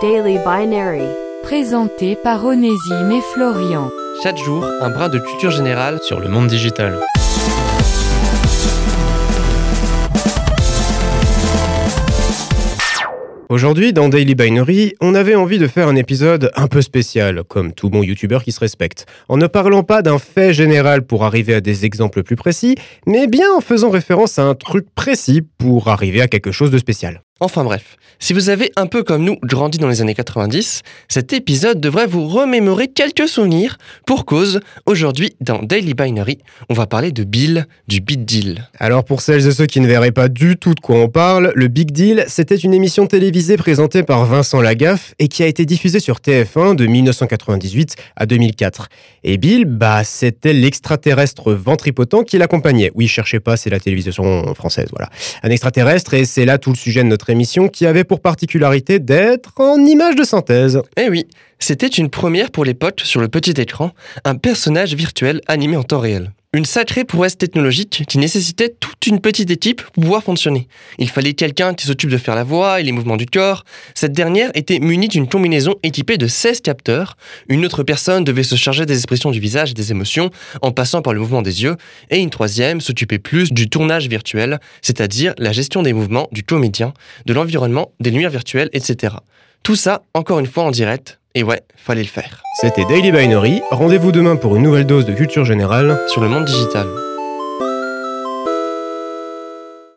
Daily Binary. Présenté par Onésime et Florian. Chaque jour, un brin de culture générale sur le monde digital. Aujourd'hui, dans Daily Binary, on avait envie de faire un épisode un peu spécial, comme tout bon youtubeur qui se respecte, en ne parlant pas d'un fait général pour arriver à des exemples plus précis, mais bien en faisant référence à un truc précis pour arriver à quelque chose de spécial. Enfin bref, si vous avez un peu comme nous grandi dans les années 90, cet épisode devrait vous remémorer quelques souvenirs. Pour cause, aujourd'hui, dans Daily Binary, on va parler de Bill, du Big Deal. Alors pour celles et ceux qui ne verraient pas du tout de quoi on parle, le Big Deal, c'était une émission télévisée présentée par Vincent Lagaffe et qui a été diffusée sur TF1 de 1998 à 2004. Et Bill, bah c'était l'extraterrestre ventripotent qui l'accompagnait. Oui, cherchez pas, c'est la télévision française, voilà. Un extraterrestre et c'est là tout le sujet de notre émission qui avait pour particularité d'être en image de synthèse. Eh oui, c'était une première pour potes sur le petit écran, un personnage virtuel animé en temps réel. Une sacrée prouesse technologique qui nécessitait toute une petite équipe pour pouvoir fonctionner. Il fallait quelqu'un qui s'occupe de faire la voix et les mouvements du corps. Cette dernière était munie d'une combinaison équipée de 16 capteurs. Une autre personne devait se charger des expressions du visage et des émotions en passant par le mouvement des yeux. Et une troisième s'occupait plus du tournage virtuel, c'est-à-dire la gestion des mouvements du comédien, de l'environnement, des lumières virtuelles, etc. Tout ça, encore une fois en direct, et ouais, fallait le faire. C'était Daily Binary. Rendez-vous demain pour une nouvelle dose de culture générale sur le monde digital.